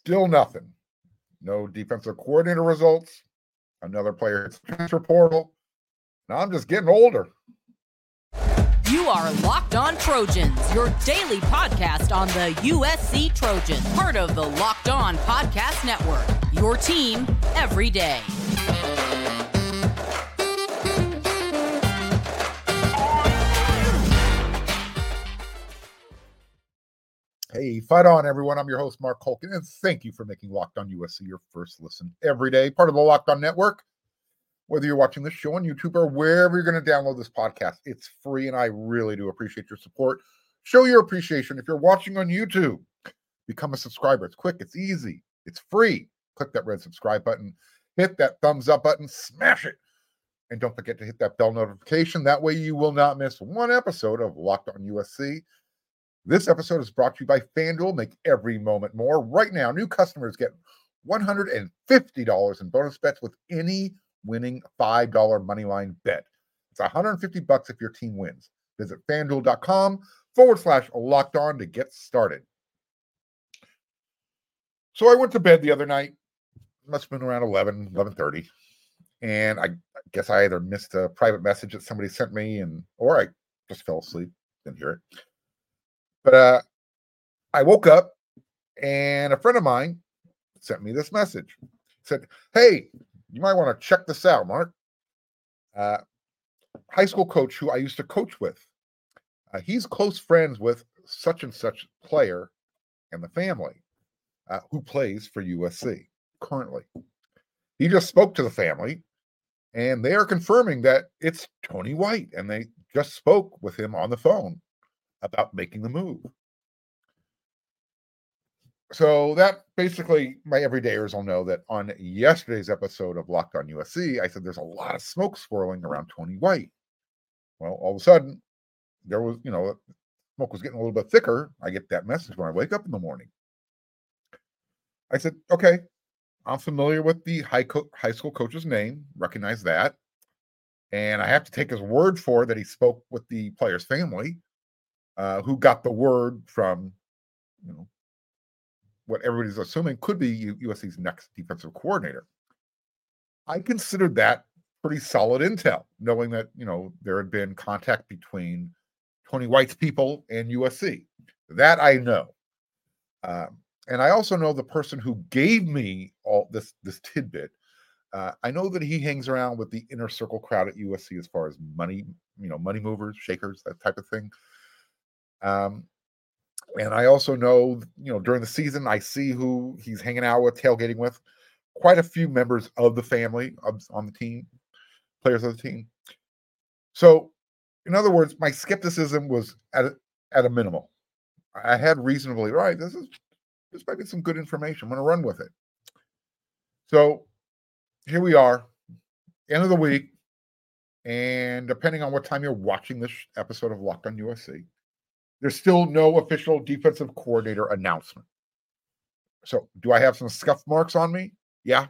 Still nothing. No defensive coordinator results. Another player hits transfer portal. Now I'm just getting older. You are Locked On Trojans, your daily podcast on the USC Trojans, part of the Locked On Podcast Network. Your team every day. Hey, fight on, everyone. I'm your host, Mark Holkin, and thank you for making Locked On USC your first listen every day, part of the Locked On Network. Whether you're watching this show on YouTube or wherever you're going to download this podcast, it's free, and I really do appreciate your support. Show your appreciation if you're watching on YouTube. Become a subscriber. It's quick, it's easy, it's free. Click that red subscribe button, hit that thumbs up button, smash it. And don't forget to hit that bell notification. That way, you will not miss one episode of Locked On USC. This episode is brought to you by FanDuel. Make every moment more. Right now, new customers get $150 in bonus bets with any winning $5 moneyline bet. It's 150 bucks if your team wins. Visit fanduel.com forward slash locked on to get started. So I went to bed the other night. Must have been around 11, 11.30. And I guess I either missed a private message that somebody sent me and or I just fell asleep, didn't hear it. But uh, I woke up and a friend of mine sent me this message. He said, Hey, you might want to check this out, Mark. Uh, high school coach who I used to coach with. Uh, he's close friends with such and such player and the family uh, who plays for USC currently. He just spoke to the family and they are confirming that it's Tony White and they just spoke with him on the phone about making the move. So that basically my everydayers will know that on yesterday's episode of Locked On USC, I said there's a lot of smoke swirling around Tony White. Well, all of a sudden, there was, you know, smoke was getting a little bit thicker. I get that message when I wake up in the morning. I said, okay, I'm familiar with the high, co- high school coach's name, recognize that. And I have to take his word for that he spoke with the player's family, uh, who got the word from, you know, what everybody's assuming could be USC's next defensive coordinator. I considered that pretty solid intel, knowing that you know there had been contact between Tony White's people and USC. That I know, um, and I also know the person who gave me all this this tidbit. Uh, I know that he hangs around with the inner circle crowd at USC as far as money, you know, money movers, shakers, that type of thing. Um, and I also know, you know, during the season, I see who he's hanging out with, tailgating with. Quite a few members of the family of, on the team, players of the team. So, in other words, my skepticism was at a, at a minimal. I had reasonably right. This is this might be some good information. I'm going to run with it. So, here we are, end of the week, and depending on what time you're watching this episode of Locked On USC, there's still no official defensive coordinator announcement. So, do I have some scuff marks on me? Yeah.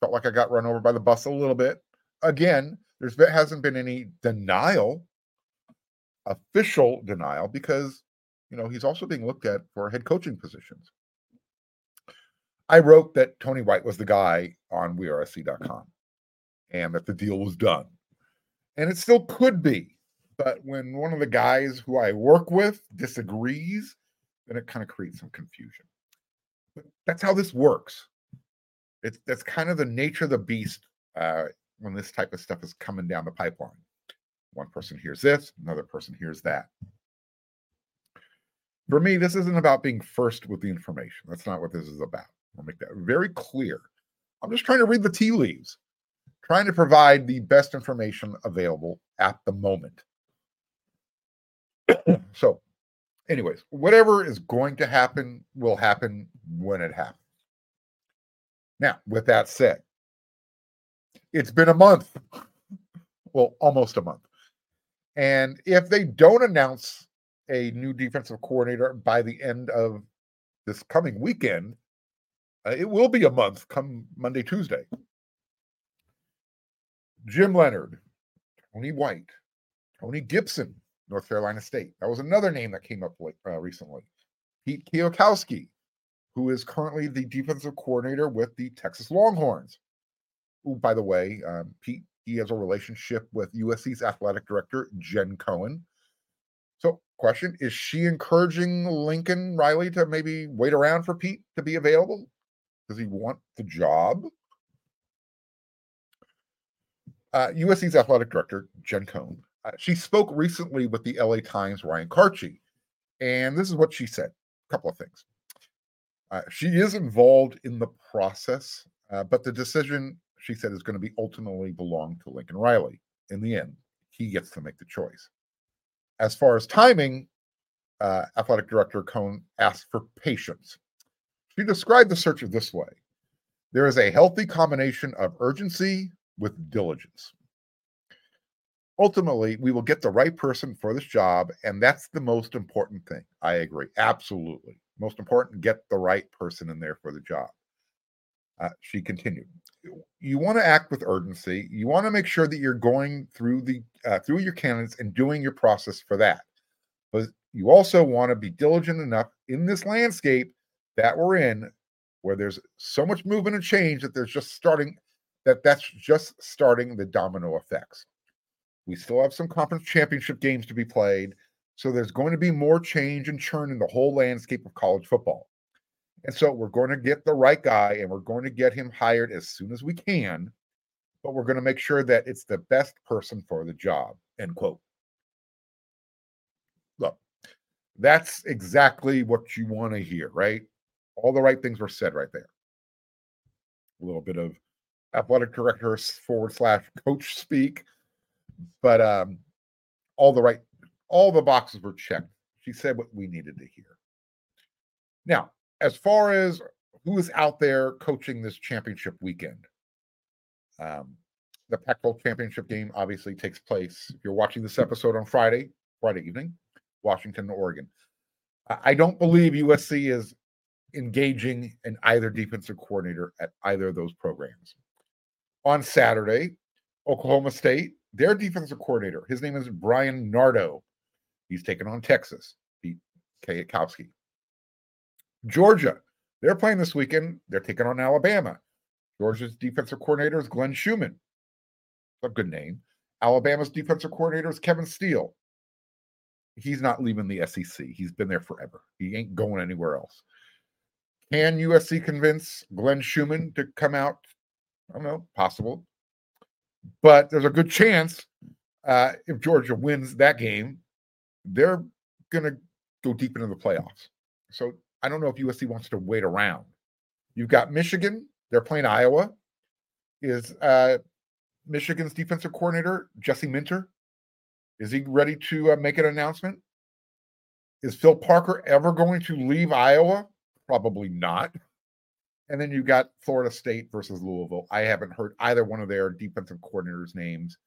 Felt like I got run over by the bus a little bit. Again, there's been, hasn't been any denial, official denial, because you know he's also being looked at for head coaching positions. I wrote that Tony White was the guy on WeAreSC.com and that the deal was done. And it still could be. But when one of the guys who I work with disagrees, then it kind of creates some confusion. But that's how this works. It's that's kind of the nature of the beast uh, when this type of stuff is coming down the pipeline. One person hears this, another person hears that. For me, this isn't about being first with the information. That's not what this is about. I'll make that very clear. I'm just trying to read the tea leaves, trying to provide the best information available at the moment. so, anyways, whatever is going to happen will happen when it happens. Now, with that said, it's been a month. Well, almost a month. And if they don't announce a new defensive coordinator by the end of this coming weekend, uh, it will be a month come Monday, Tuesday. Jim Leonhard, Tony White, Tony Gibson, North Carolina State. That was another name that came up uh, recently. Pete Kwiatkowski, who is currently the defensive coordinator with the Texas Longhorns. Who, by the way, um, Pete, he has a relationship with USC's athletic director, Jen Cohen. So, question is she encouraging Lincoln Riley to maybe wait around for Pete to be available? Does he want the job? Uh, USC's athletic director, Jen Cohen, uh, she spoke recently with the LA Times' Ryan Kartje, and this is what she said. A couple of things. Uh, she is involved in the process, uh, but the decision, she said, is going to be ultimately belong to Lincoln Riley. In the end, he gets to make the choice. As far as timing, uh, athletic director Cohen asked for patience. She described the search this way there is a healthy combination of urgency with diligence. Ultimately, we will get the right person for this job, and that's the most important thing. I agree. Absolutely. Most important, get the right person in there for the job. Uh, she continued. You want to act with urgency. You want to make sure that you're going through the uh, through your candidates and doing your process for that. But you also want to be diligent enough in this landscape that we're in, where there's so much movement and change that there's just starting that that's just starting the domino effects. We still have some conference championship games to be played. So there's going to be more change and churn in the whole landscape of college football. And so we're going to get the right guy and we're going to get him hired as soon as we can, but we're going to make sure that it's the best person for the job. End quote. Look, that's exactly what you want to hear, right? All the right things were said right there. A little bit of athletic director forward slash coach speak, but um, all the right all the boxes were checked. She said what we needed to hear. Now, as far as who is out there coaching this championship weekend, um, the Pac 12 championship game obviously takes place. If you're watching this episode on Friday, Friday evening, Washington, Oregon. I don't believe USC is engaging in either defensive coordinator at either of those programs. On Saturday, Oklahoma State, their defensive coordinator, his name is Bryan Nardo. He's taken on Texas, Pete Kwiatkowski. Georgia, they're playing this weekend. They're taking on Alabama. Georgia's defensive coordinator is Glenn Schumann. A good name. Alabama's defensive coordinator is Kevin Steele. He's not leaving the SEC. He's been there forever. He ain't going anywhere else. Can USC convince Glenn Schumann to come out? I don't know, possible. But there's a good chance uh, if Georgia wins that game they're going to go deep into the playoffs. So I don't know if USC wants to wait around. You've got Michigan. They're playing Iowa. Is uh, Michigan's defensive coordinator Jesse Minter? Is he ready to uh, make an announcement? Is Phil Parker ever going to leave Iowa? Probably not. And then you got Florida State versus Louisville. I haven't heard either one of their defensive coordinators' names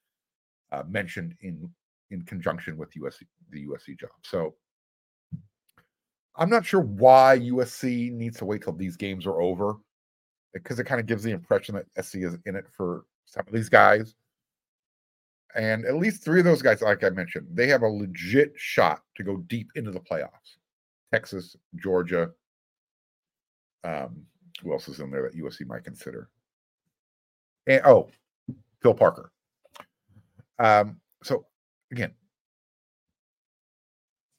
uh, mentioned in in conjunction with USC, the USC job. So I'm not sure why USC needs to wait till these games are over because it kind of gives the impression that SC is in it for some of these guys. And at least three of those guys, like I mentioned, they have a legit shot to go deep into the playoffs. Texas, Georgia. Um, who else is in there that USC might consider? And oh, Phil Parker. Um, so again,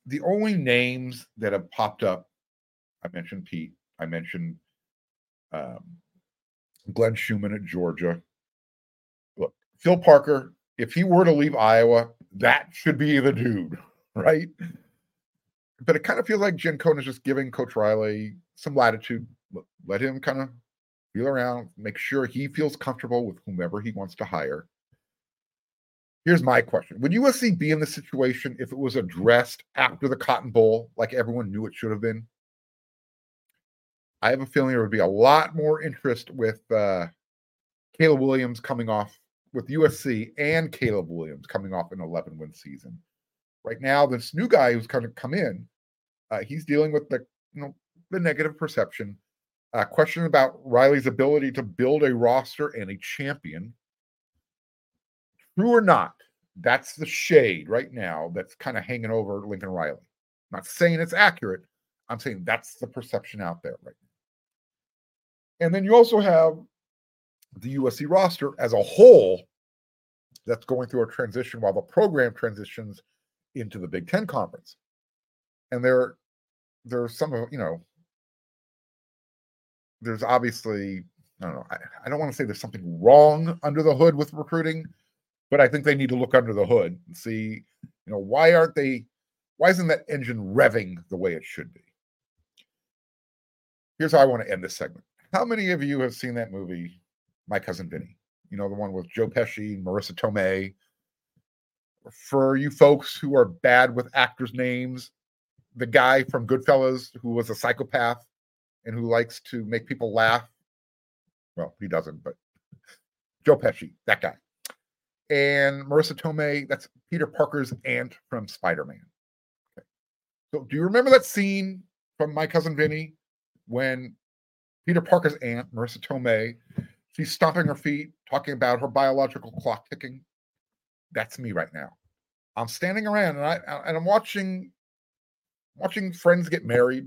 the only names that have popped up, I mentioned Pete, I mentioned um, Glenn Schumann at Georgia. Look, Phil Parker, if he were to leave Iowa, that should be the dude, right? But it kind of feels like Jen Cohen is just giving Coach Riley some latitude. Let him kind of feel around, make sure he feels comfortable with whomever he wants to hire. Here's my question Would USC be in this situation if it was addressed after the Cotton Bowl, like everyone knew it should have been? I have a feeling there would be a lot more interest with uh, Caleb Williams coming off with USC and Caleb Williams coming off an 11 win season. Right now, this new guy who's kind of come in, uh, he's dealing with the you know the negative perception, uh, question about Riley's ability to build a roster and a champion True or not, that's the shade right now that's kind of hanging over Lincoln Riley. I'm not saying it's accurate. I'm saying that's the perception out there right now. And then you also have the USC roster as a whole that's going through a transition while the program transitions into the Big Ten conference. And there, there's some of, you know, there's obviously, I don't know, I, I don't want to say there's something wrong under the hood with recruiting, but I think they need to look under the hood and see, you know, why aren't they, why isn't that engine revving the way it should be? Here's how I want to end this segment. How many of you have seen that movie, My Cousin Vinny? You know, the one with Joe Pesci, Marisa Tomei. For you folks who are bad with actors' names, the guy from Goodfellas who was a psychopath and who likes to make people laugh. Well, he doesn't, but Joe Pesci, that guy. And Marisa Tomei, that's Peter Parker's aunt from Spider Man. Okay. So, do you remember that scene from My Cousin Vinny when Peter Parker's aunt, Marisa Tomei, she's stomping her feet, talking about her biological clock ticking? That's me right now. I'm standing around and I and I'm watching watching friends get married,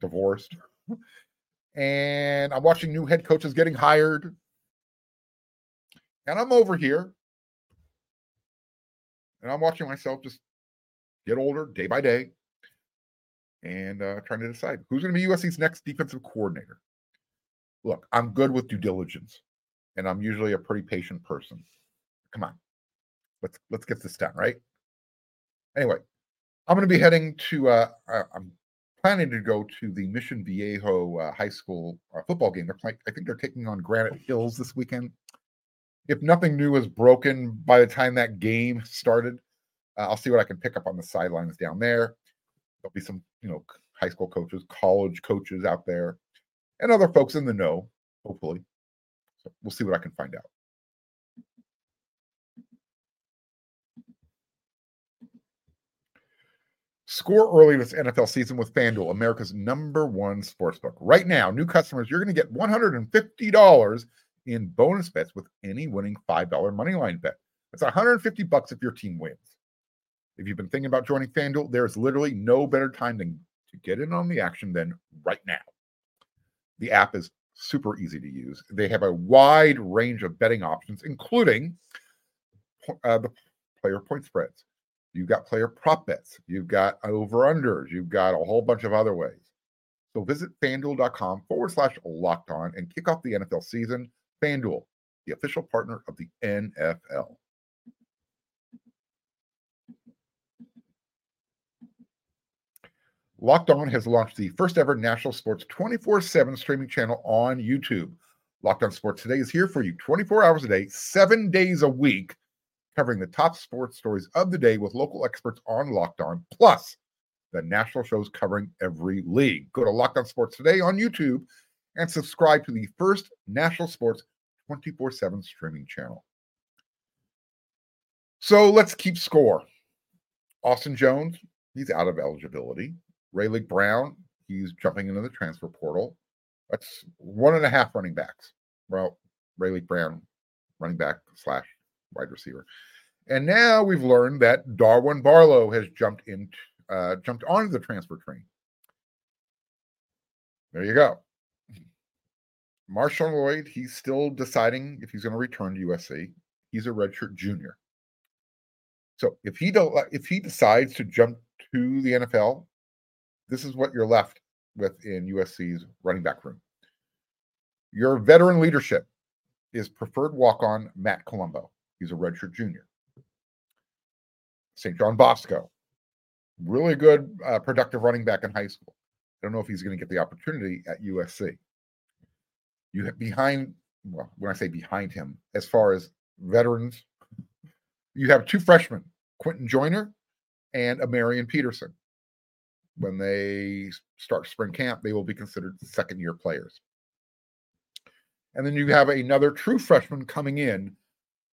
divorced, and I'm watching new head coaches getting hired. And I'm over here and I'm watching myself just get older day by day and uh, trying to decide who's going to be USC's next defensive coordinator. Look, I'm good with due diligence, and I'm usually a pretty patient person. Come on, let's let's get this done, right? Anyway, I'm going to be heading to. Uh, I'm planning to go to the Mission Viejo uh, High School uh, football game. They're playing. I think they're taking on Granite Hills this weekend. If nothing new is broken by the time that game started, uh, I'll see what I can pick up on the sidelines down there. There'll be some, you know, high school coaches, college coaches out there, and other folks in the know. Hopefully, so we'll see what I can find out. Score early this NFL season with FanDuel, America's number one sportsbook. Right now, new customers, you're going to get $150 in bonus bets with any winning $5 money line bet. That's 150 bucks if your team wins. If you've been thinking about joining FanDuel, there is literally no better time than to get in on the action than right now. The app is super easy to use. They have a wide range of betting options, including uh, the player point spreads. You've got player prop bets. You've got over unders. You've got a whole bunch of other ways. So visit fanduel.com forward slash locked on and kick off the NFL season. FanDuel, the official partner of the NFL. Locked On has launched the first ever national sports 24 7 streaming channel on YouTube. Locked On Sports Today is here for you 24 hours a day, seven days a week, covering the top sports stories of the day with local experts on Locked On, plus the national shows covering every league. Go to Locked On Sports Today on YouTube and subscribe to the first national sports 24 7 streaming channel. So let's keep score. Austin Jones, he's out of eligibility. Raleek Brown, he's jumping into the transfer portal. That's one and a half running backs. Well, Raleek Brown, running back slash wide receiver. And now we've learned that Darwin Barlow has jumped in, uh, jumped onto the transfer train. There you go. MarShawn Lloyd, he's still deciding if he's going to return to USC. He's a redshirt junior. So if he don't, if he decides to jump to the NFL, this is what you're left with in USC's running back room. Your veteran leadership is preferred walk on Matt Colombo. He's a redshirt junior. St. John Bosco, really good, uh, productive running back in high school. I don't know if he's going to get the opportunity at USC. You have behind, well, when I say behind him, as far as veterans, you have two freshmen, Quinten Joyner and A'Marion Peterson when they start spring camp, they will be considered second year players. And then you have another true freshman coming in,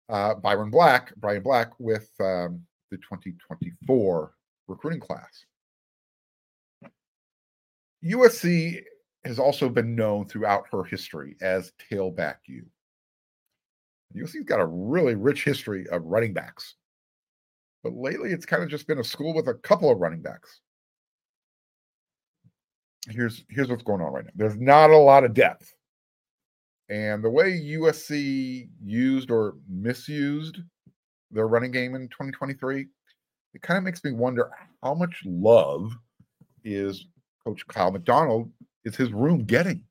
uh, Byron Black, Brian Black, with um, the 2024 recruiting class. USC has also been known throughout her history as tailback U. USC's got a really rich history of running backs. But lately, it's kind of just been a school with a couple of running backs here's here's what's going on right now. There's not a lot of depth. And the way USC used or misused their running game in 2023, it kind of makes me wonder how much love is Coach Kiel McDonald is his room getting.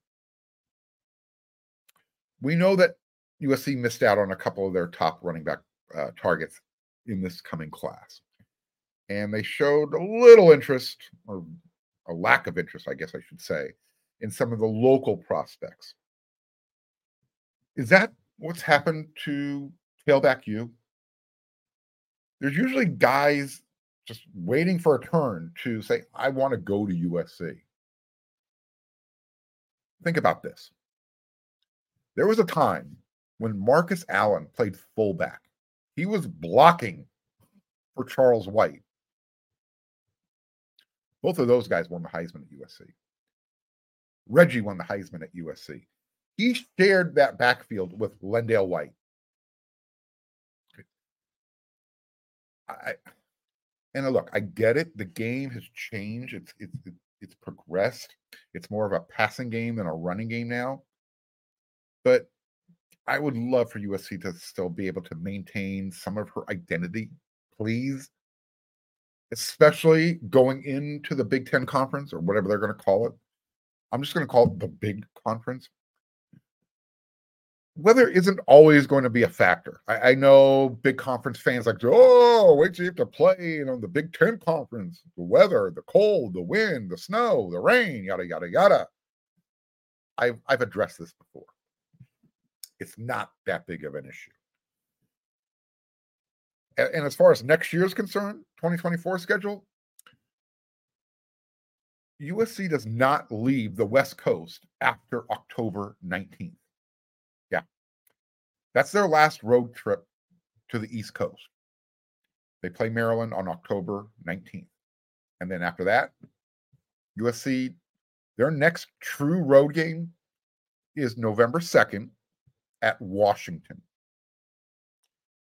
We know that USC missed out on a couple of their top running back uh, targets in this coming class. And they showed a little interest, or a lack of interest, I guess I should say, in some of the local prospects. Is that what's happened to tailback you? There's usually guys just waiting for a turn to say, I want to go to USC. Think about this. There was a time when Marcus Allen played fullback, he was blocking for Charles White. Both of those guys won the Heisman at USC. Reggie won the Heisman at USC. He shared that backfield with LenDale White. I, and look, I get it. The game has changed. It's it's it's progressed. It's more of a passing game than a running game now. But I would love for USC to still be able to maintain some of her identity, please. Especially going into the Big Ten conference or whatever they're going to call it. I'm just going to call it the big conference. Weather isn't always going to be a factor. I, I know big conference fans like, oh, wait till you have to play, you know, the Big Ten conference, the weather, the cold, the wind, the snow, the rain, yada yada yada. I've I've addressed this before. It's not that big of an issue. And, and as far as next year's concerned, 2024 schedule, USC does not leave the West Coast after October 19th. That's their last road trip to the East Coast. They play Maryland on October 19th. And then after that, USC, their next true road game is November 2nd at Washington.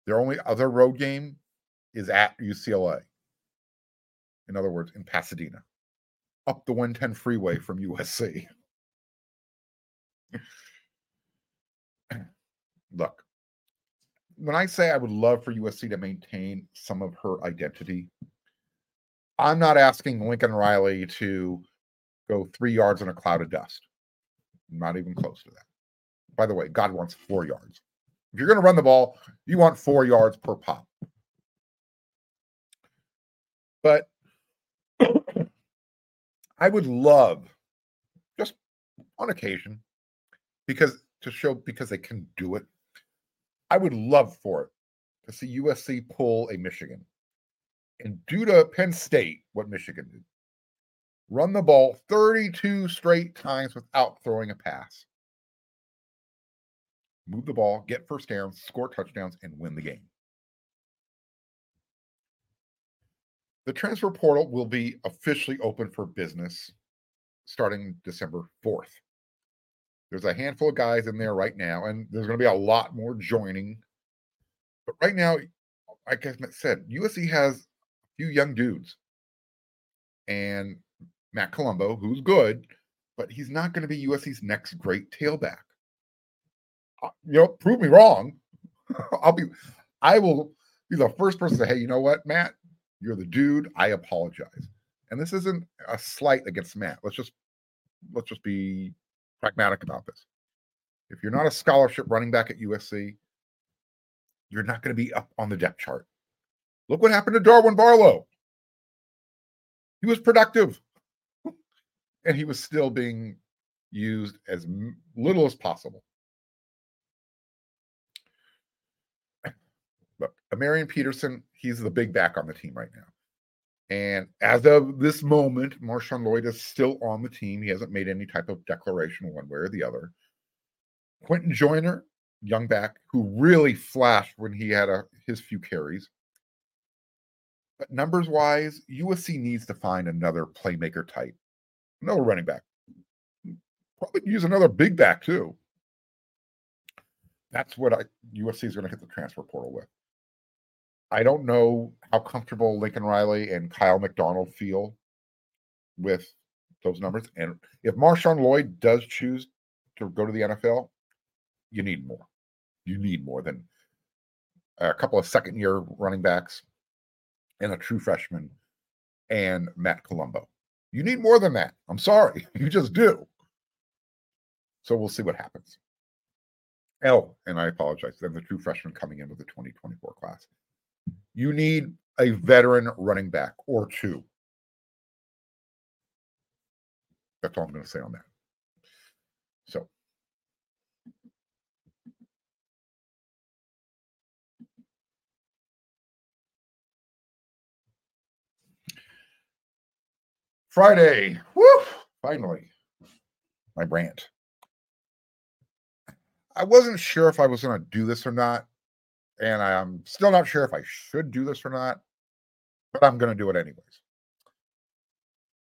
Their only other road game is at UCLA. In other words, in Pasadena up the 110 freeway from USC. Look, when I say I would love for USC to maintain some of her identity, I'm not asking Lincoln Riley to go three yards in a cloud of dust. not even close to that. By the way, God wants four yards. If you're going to run the ball, you want four yards per pop. But I would love, just on occasion, because to show because they can do it, I would love for it to see USC pull a Michigan and do to Penn State what Michigan did run the ball 32 straight times without throwing a pass. Move the ball, get first downs, score touchdowns, and win the game. The transfer portal will be officially open for business starting December 4th. There's a handful of guys in there right now, and there's going to be a lot more joining. But right now, like I said, USC has a few young dudes. And Matt Colombo, who's good, but he's not going to be USC's next great tailback. Uh, you know, prove me wrong. I'll be, I will be the first person to say, hey, you know what, Matt, you're the dude. I apologize. And this isn't a slight against Matt. Let's just let's just be pragmatic about this. If you're not a scholarship running back at USC, you're not going to be up on the depth chart. Look what happened to Darwin Barlow. He was productive and he was still being used as little as possible. Look, Marion Peterson, he's the big back on the team right now. And as of this moment, MarShawn Lloyd is still on the team. He hasn't made any type of declaration one way or the other. Quinten Joyner, young back, who really flashed when he had a, his few carries. But numbers wise, USC needs to find another playmaker type, another running back. Probably use another big back too. That's what I, USC is going to hit the transfer portal with. I don't know how comfortable Lincoln Riley and Kiel McDonald feel with those numbers. And if MarShawn Lloyd does choose to go to the NFL, you need more. You need more than a couple of second year running backs and a true freshman and Matt Colombo. You need more than that. I'm sorry. You just do. So we'll see what happens. Oh, and I apologize. Then the true freshman coming in with the 2024 class. You need a veteran running back or two. That's all I'm going to say on that. So Friday. Woo! Finally. My rant. I wasn't sure if I was going to do this or not. And I'm still not sure if I should do this or not, but I'm going to do it anyways.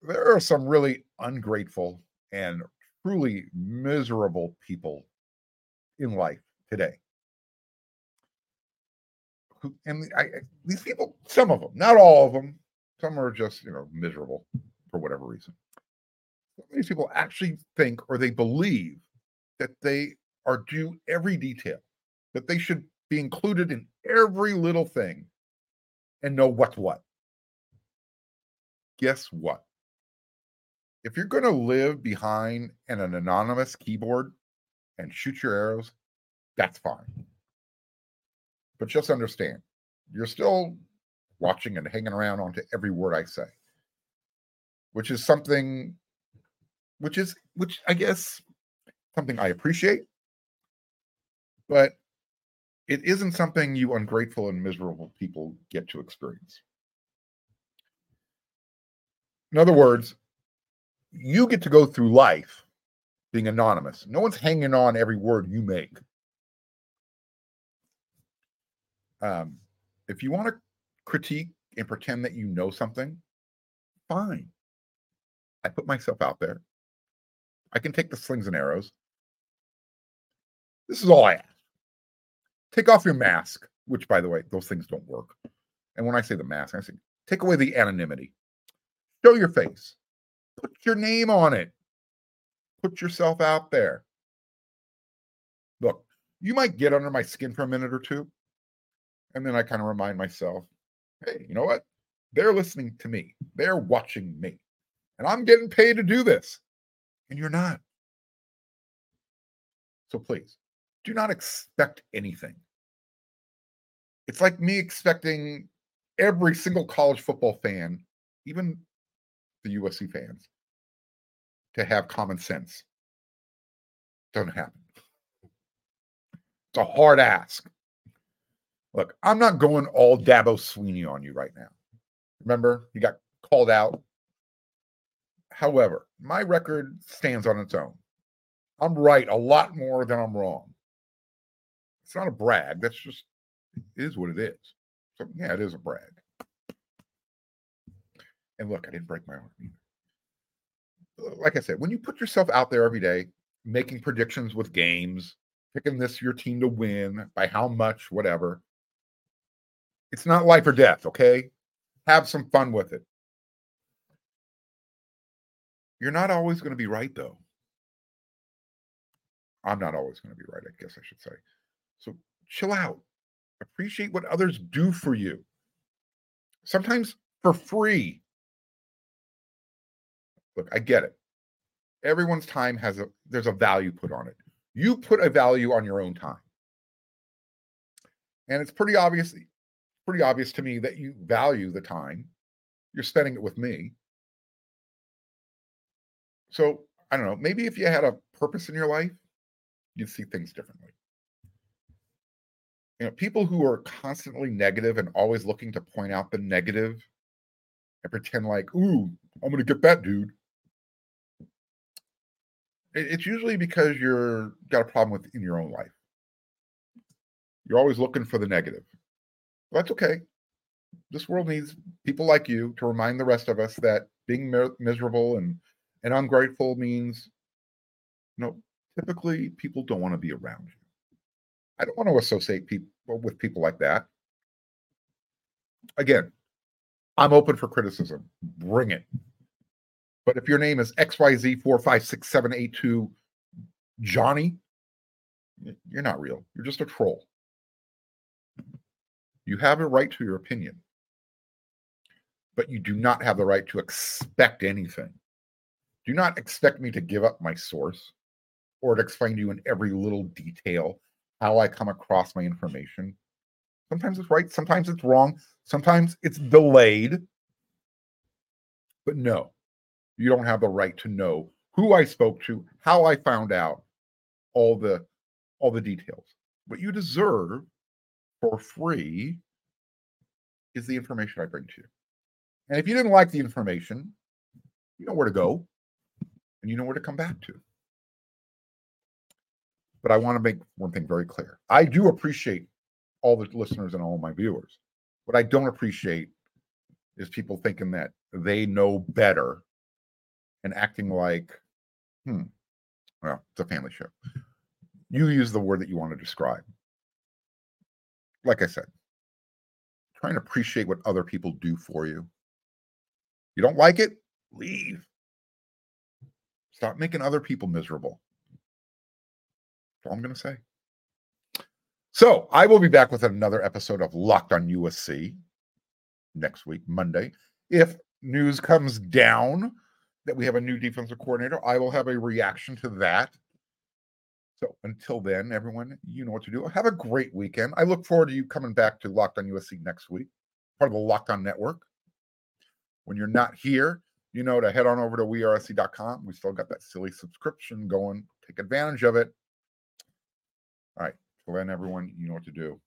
There are some really ungrateful and truly miserable people in life today. And I, these people, some of them, not all of them, some are just, you know, miserable for whatever reason. These people actually think or they believe that they are due every detail, that they should be included in every little thing and know what's what. Guess what? If you're going to live behind an, an anonymous keyboard and shoot your arrows, that's fine. But just understand, you're still watching and hanging around onto every word I say which is something which is which I guess something I appreciate, but it isn't something you ungrateful and miserable people get to experience. In other words, you get to go through life being anonymous. No one's hanging on every word you make. Um, if you want to critique and pretend that you know something, fine. I put myself out there. I can take the slings and arrows. This is all I ask. Take off your mask, which, by the way, those things don't work. And when I say the mask, I say take away the anonymity. Show your face. Put your name on it. Put yourself out there. Look, you might get under my skin for a minute or two. And then I kind of remind myself, hey, you know what? They're listening to me, they're watching me and I'm getting paid to do this, and you're not. So please do not expect anything. It's like me expecting every single college football fan, even the USC fans, to have common sense. Doesn't happen. It's a hard ask. Look, I'm not going all Dabo Swinney on you right now. Remember, you got called out However, my record stands on its own. I'm right a lot more than I'm wrong. It's not a brag. That's just it is what it is. So yeah, it is a brag. And look, I didn't break my arm either. Like I said, when you put yourself out there every day, making predictions with games, picking this your team to win by how much, whatever, it's not life or death. Okay, have some fun with it. You're not always going to be right, though. I'm not always going to be right, I guess I should say. So chill out. Appreciate what others do for you. Sometimes for free. Look, I get it. Everyone's time has a there's a value put on it. You put a value on your own time. And it's pretty obvious pretty obvious to me that you value the time you're spending it with me so I don't know. Maybe if you had a purpose in your life, you'd see things differently. You know, people who are constantly negative and always looking to point out the negative and pretend like, ooh, I'm going to get that dude. It's usually because you're got a problem with in your own life. You're always looking for the negative. That's okay. This world needs people like you to remind the rest of us that being miserable and and ungrateful means, you know, typically people don't want to be around you. I don't want to associate people with people like that. Again, I'm open for criticism. Bring it. But if your name is XYZ456782 Johnny, You're not real. You're just a troll. You have a right to your opinion, but you do not have the right to expect anything. Do not expect me to give up my source or to explain to you in every little detail how I come across my information. Sometimes it's right, sometimes it's wrong, sometimes it's delayed. But no, you don't have the right to know who I spoke to, how I found out, all the all the details. What you deserve for free is the information I bring to you. And if you didn't like the information, you know where to go and you know where to come back to. But I want to make one thing very clear. I do appreciate all the listeners and all my viewers. What I don't appreciate is people thinking that they know better and acting like, hmm, well, it's a family show. You use the word that you want to describe. Like I said, try and appreciate what other people do for you. You don't like it? Leave. Stop making other people miserable. All I'm going to say. So I will be back with another episode of Locked on USC next week, Monday. If news comes down that we have a new defensive coordinator, I will have a reaction to that. So until then, everyone, you know what to do. Have a great weekend. I look forward to you coming back to Locked on USC next week, part of the Locked on Network. When you're not here, you know to head on over to wearesc.com. We still got that silly subscription going. Take advantage of it. All right. Then, everyone, you know what to do.